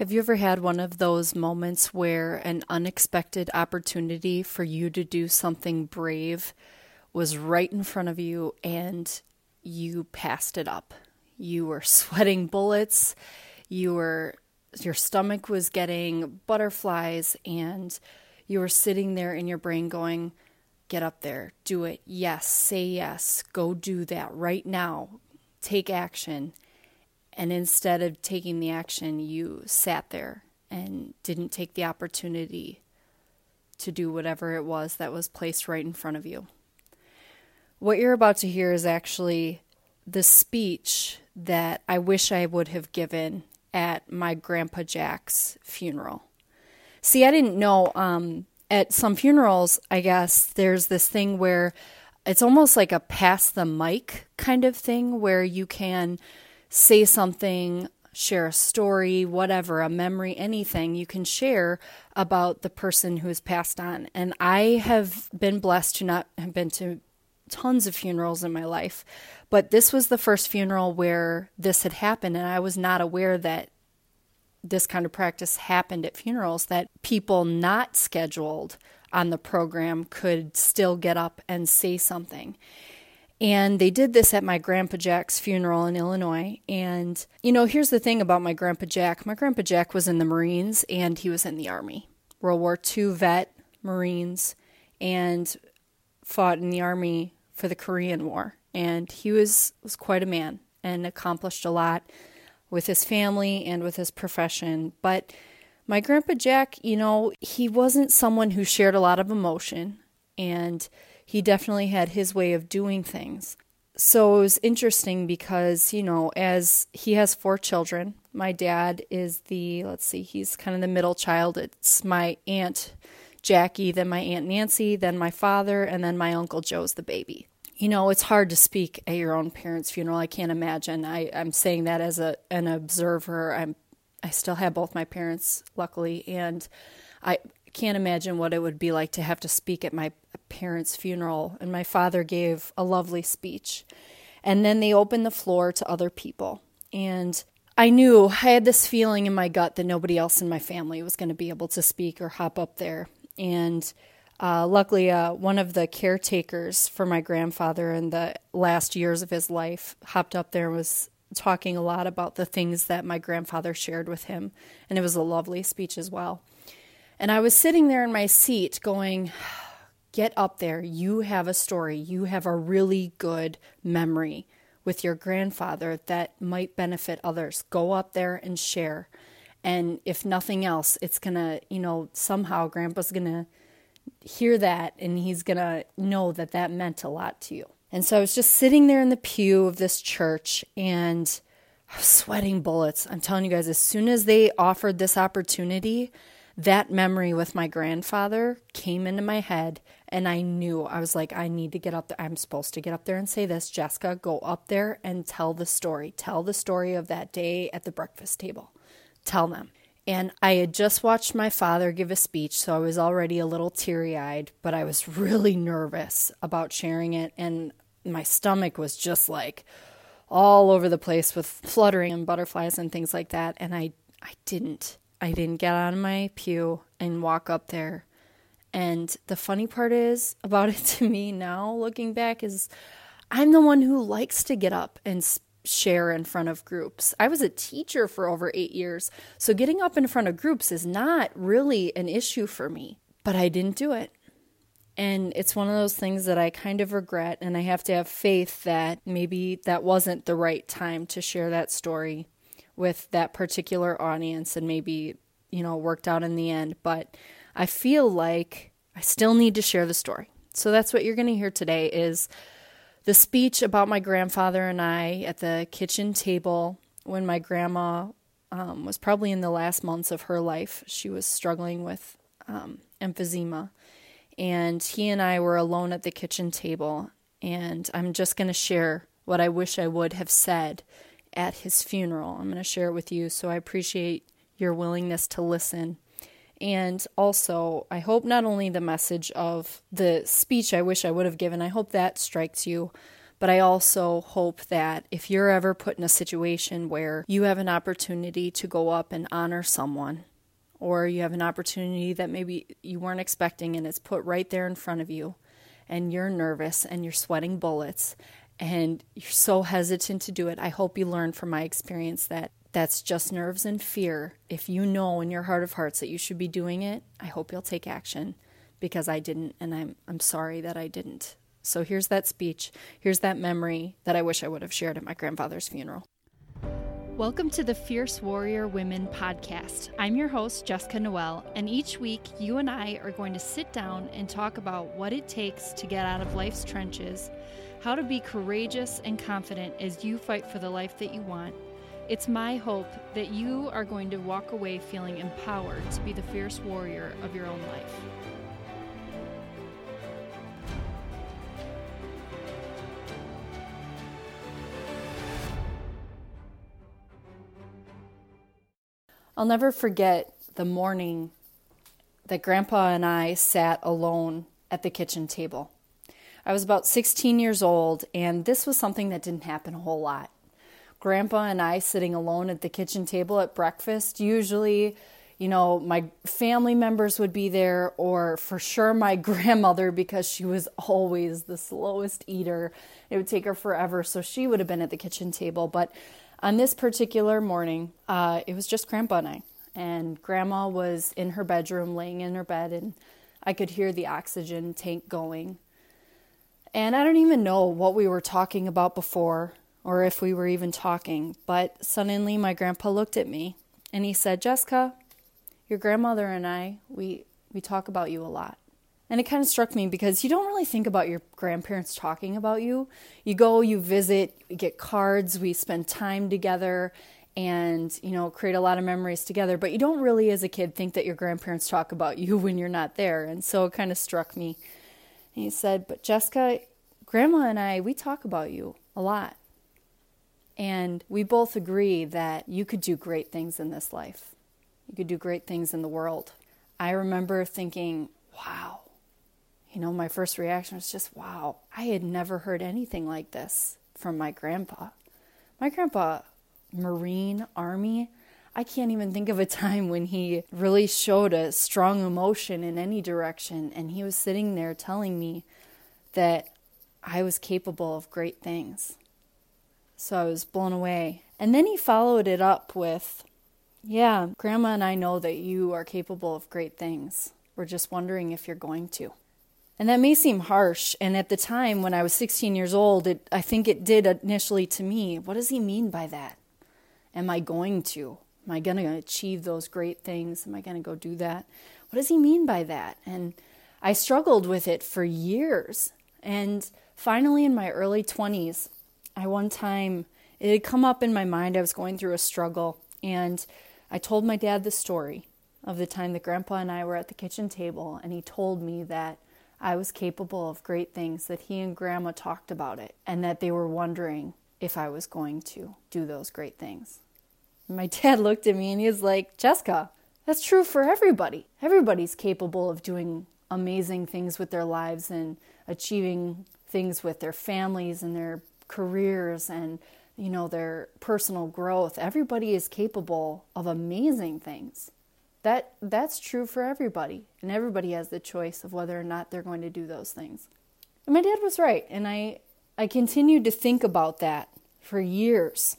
Have you ever had one of those moments where an unexpected opportunity for you to do something brave was right in front of you and you passed it up? You were sweating bullets, you were your stomach was getting butterflies and you were sitting there in your brain going, Get up there, do it. Yes, say yes, go do that right now. Take action. And instead of taking the action, you sat there and didn't take the opportunity to do whatever it was that was placed right in front of you. What you're about to hear is actually the speech that I wish I would have given at my grandpa Jack's funeral. See, I didn't know um, at some funerals, I guess there's this thing where it's almost like a pass the mic kind of thing where you can say something, share a story, whatever, a memory, anything you can share about the person who has passed on. And I have been blessed to not have been to tons of funerals in my life, but this was the first funeral where this had happened, and I was not aware that this kind of practice happened at funerals, that people not scheduled on the program could still get up and say something. And they did this at my Grandpa Jack's funeral in Illinois. And, you know, here's the thing about my Grandpa Jack my Grandpa Jack was in the Marines and he was in the Army, World War II vet, Marines, and fought in the Army for the Korean War. And he was, was quite a man and accomplished a lot with his family and with his profession. But my Grandpa Jack, you know, he wasn't someone who shared a lot of emotion. And he definitely had his way of doing things. So it was interesting because, you know, as he has four children, my dad is the, let's see, he's kind of the middle child. It's my aunt Jackie, then my aunt Nancy, then my father, and then my uncle Joe's the baby. You know, it's hard to speak at your own parents' funeral. I can't imagine. I, I'm saying that as a an observer. I'm I still have both my parents, luckily, and I can't imagine what it would be like to have to speak at my parents' funeral. And my father gave a lovely speech. And then they opened the floor to other people. And I knew I had this feeling in my gut that nobody else in my family was going to be able to speak or hop up there. And uh, luckily, uh, one of the caretakers for my grandfather in the last years of his life hopped up there and was talking a lot about the things that my grandfather shared with him. And it was a lovely speech as well. And I was sitting there in my seat going, Get up there. You have a story. You have a really good memory with your grandfather that might benefit others. Go up there and share. And if nothing else, it's going to, you know, somehow grandpa's going to hear that and he's going to know that that meant a lot to you. And so I was just sitting there in the pew of this church and I was sweating bullets. I'm telling you guys, as soon as they offered this opportunity, that memory with my grandfather came into my head and I knew I was like, I need to get up there. I'm supposed to get up there and say this. Jessica, go up there and tell the story. Tell the story of that day at the breakfast table. Tell them. And I had just watched my father give a speech, so I was already a little teary eyed, but I was really nervous about sharing it. And my stomach was just like all over the place with fluttering and butterflies and things like that. And I, I didn't. I didn't get out of my pew and walk up there. And the funny part is about it to me now, looking back, is I'm the one who likes to get up and share in front of groups. I was a teacher for over eight years, so getting up in front of groups is not really an issue for me, but I didn't do it. And it's one of those things that I kind of regret, and I have to have faith that maybe that wasn't the right time to share that story with that particular audience and maybe, you know, worked out in the end. But I feel like I still need to share the story. So that's what you're going to hear today is the speech about my grandfather and I at the kitchen table when my grandma um, was probably in the last months of her life. She was struggling with um, emphysema. And he and I were alone at the kitchen table. And I'm just going to share what I wish I would have said at his funeral. I'm going to share it with you, so I appreciate your willingness to listen. And also, I hope not only the message of the speech I wish I would have given, I hope that strikes you, But I also hope that if you're ever put in a situation where you have an opportunity to go up and honor someone, or you have an opportunity that maybe you weren't expecting and it's put right there in front of you, and you're nervous and you're sweating bullets and you're so hesitant to do it, I hope you learn from my experience that that's just nerves and fear. If you know in your heart of hearts that you should be doing it, I hope you'll take action because I didn't and I'm I'm sorry that I didn't. So here's that speech. Here's that memory that I wish I would have shared at my grandfather's funeral. Welcome to the Fierce Warrior Women podcast. I'm your host, Jessica Noel, and each week you and I are going to sit down and talk about what it takes to get out of life's trenches, how to be courageous and confident as you fight for the life that you want. It's my hope that you are going to walk away feeling empowered to be the fierce warrior of your own life. I'll never forget the morning that Grandpa and I sat alone at the kitchen table. I was about 16 years old, and this was something that didn't happen a whole lot. Grandpa and I sitting alone at the kitchen table at breakfast, usually, you know, my family members would be there, or for sure my grandmother, because she was always the slowest eater. It would take her forever, so she would have been at the kitchen table. But on this particular morning, uh, it was just Grandpa and I. And Grandma was in her bedroom, laying in her bed, and I could hear the oxygen tank going. And I don't even know what we were talking about before, or if we were even talking, but suddenly my grandpa looked at me and he said, Jessica, your grandmother and I, we, we talk about you a lot. And it kind of struck me because you don't really think about your grandparents talking about you. You go, you visit, you get cards, we spend time together and, you know, create a lot of memories together, but you don't really as a kid think that your grandparents talk about you when you're not there. And so it kind of struck me. And he said, "But Jessica, grandma and I, we talk about you a lot. And we both agree that you could do great things in this life. You could do great things in the world." I remember thinking, "Wow, you know, my first reaction was just, wow, I had never heard anything like this from my grandpa. My grandpa, Marine, Army, I can't even think of a time when he really showed a strong emotion in any direction. And he was sitting there telling me that I was capable of great things. So I was blown away. And then he followed it up with, Yeah, Grandma and I know that you are capable of great things. We're just wondering if you're going to. And that may seem harsh. And at the time when I was 16 years old, it, I think it did initially to me. What does he mean by that? Am I going to? Am I going to achieve those great things? Am I going to go do that? What does he mean by that? And I struggled with it for years. And finally, in my early 20s, I one time, it had come up in my mind. I was going through a struggle. And I told my dad the story of the time that grandpa and I were at the kitchen table. And he told me that I was capable of great things, that he and grandma talked about it, and that they were wondering if I was going to do those great things. My dad looked at me and he was like, Jessica, that's true for everybody. Everybody's capable of doing amazing things with their lives and achieving things with their families and their careers and you know their personal growth everybody is capable of amazing things that that's true for everybody and everybody has the choice of whether or not they're going to do those things. And my dad was right and i i continued to think about that for years.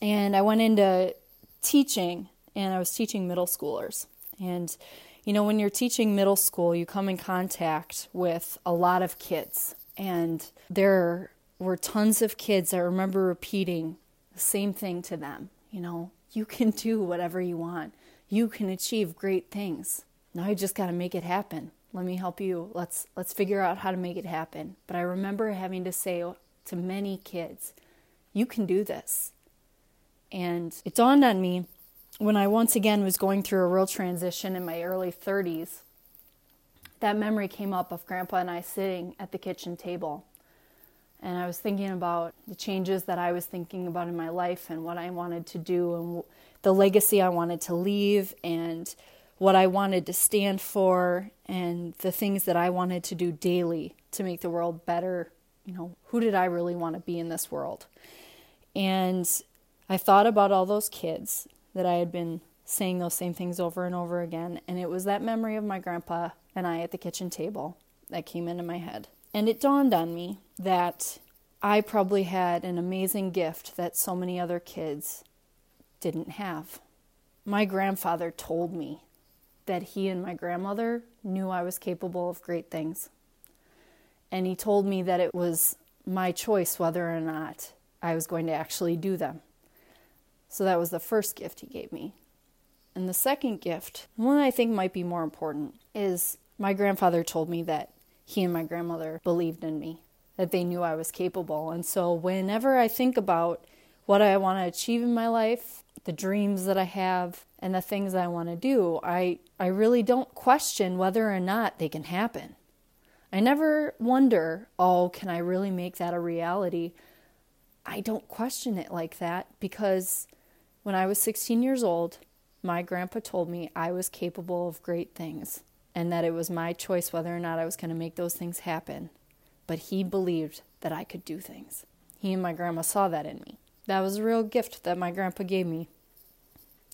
And i went into teaching and i was teaching middle schoolers. And you know when you're teaching middle school you come in contact with a lot of kids. And there were tons of kids i remember repeating the same thing to them. You know you can do whatever you want you can achieve great things. Now you just got to make it happen. Let me help you. Let's let's figure out how to make it happen. But I remember having to say to many kids, you can do this. And it dawned on me when I once again was going through a real transition in my early 30s. That memory came up of grandpa and I sitting at the kitchen table. And I was thinking about the changes that I was thinking about in my life and what I wanted to do and the legacy I wanted to leave and what I wanted to stand for and the things that I wanted to do daily to make the world better you know, who did I really want to be in this world? And I thought about all those kids that I had been saying those same things over and over again. And it was that memory of my grandpa and I at the kitchen table that came into my head. And it dawned on me that I probably had an amazing gift that so many other kids didn't have. My grandfather told me that he and my grandmother knew I was capable of great things. And he told me that it was my choice whether or not I was going to actually do them. So that was the first gift he gave me. And the second gift, one I think might be more important, is my grandfather told me that he and my grandmother believed in me, that they knew I was capable. And so whenever I think about what I want to achieve in my life, the dreams that I have, and the things I want to do, I, I really don't question whether or not they can happen. I never wonder, oh, can I really make that a reality? I don't question it like that because when I was 16 years old, my grandpa told me I was capable of great things and that it was my choice whether or not I was going to make those things happen. But he believed that I could do things. He and my grandma saw that in me. That was a real gift that my grandpa gave me.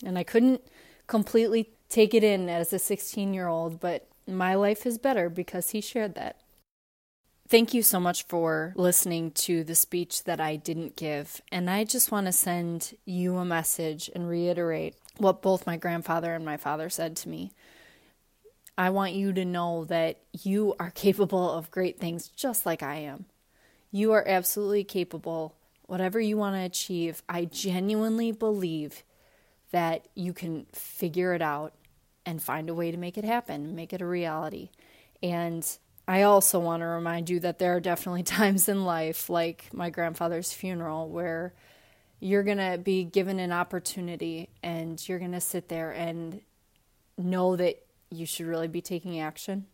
And I couldn't completely take it in as a 16 year old, but my life is better because he shared that. Thank you so much for listening to the speech that I didn't give. And I just want to send you a message and reiterate what both my grandfather and my father said to me. I want you to know that you are capable of great things just like I am. You are absolutely capable. Whatever you want to achieve, I genuinely believe that you can figure it out and find a way to make it happen, make it a reality. And I also want to remind you that there are definitely times in life, like my grandfather's funeral, where you're going to be given an opportunity and you're going to sit there and know that you should really be taking action.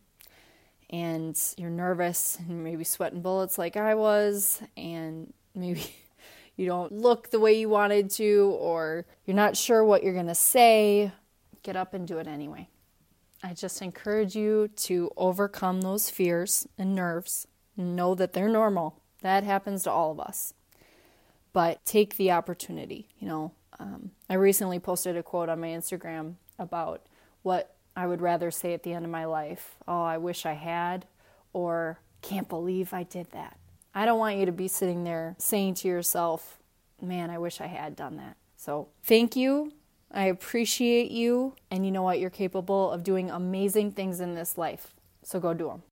And you're nervous and maybe sweating bullets like I was, and maybe you don't look the way you wanted to, or you're not sure what you're going to say. Get up and do it anyway. I just encourage you to overcome those fears and nerves. Know that they're normal. That happens to all of us. But take the opportunity. You know, um, I recently posted a quote on my Instagram about what I would rather say at the end of my life. Oh, I wish I had, or can't believe I did that. I don't want you to be sitting there saying to yourself, man, I wish I had done that. So thank you I appreciate you, and you know what? You're capable of doing amazing things in this life. So go do them.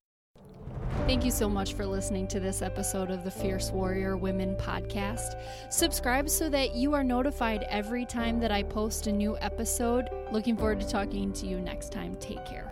Thank you so much for listening to this episode of the Fierce Warrior Women podcast. Subscribe so that you are notified every time that I post a new episode. Looking forward to talking to you next time. Take care.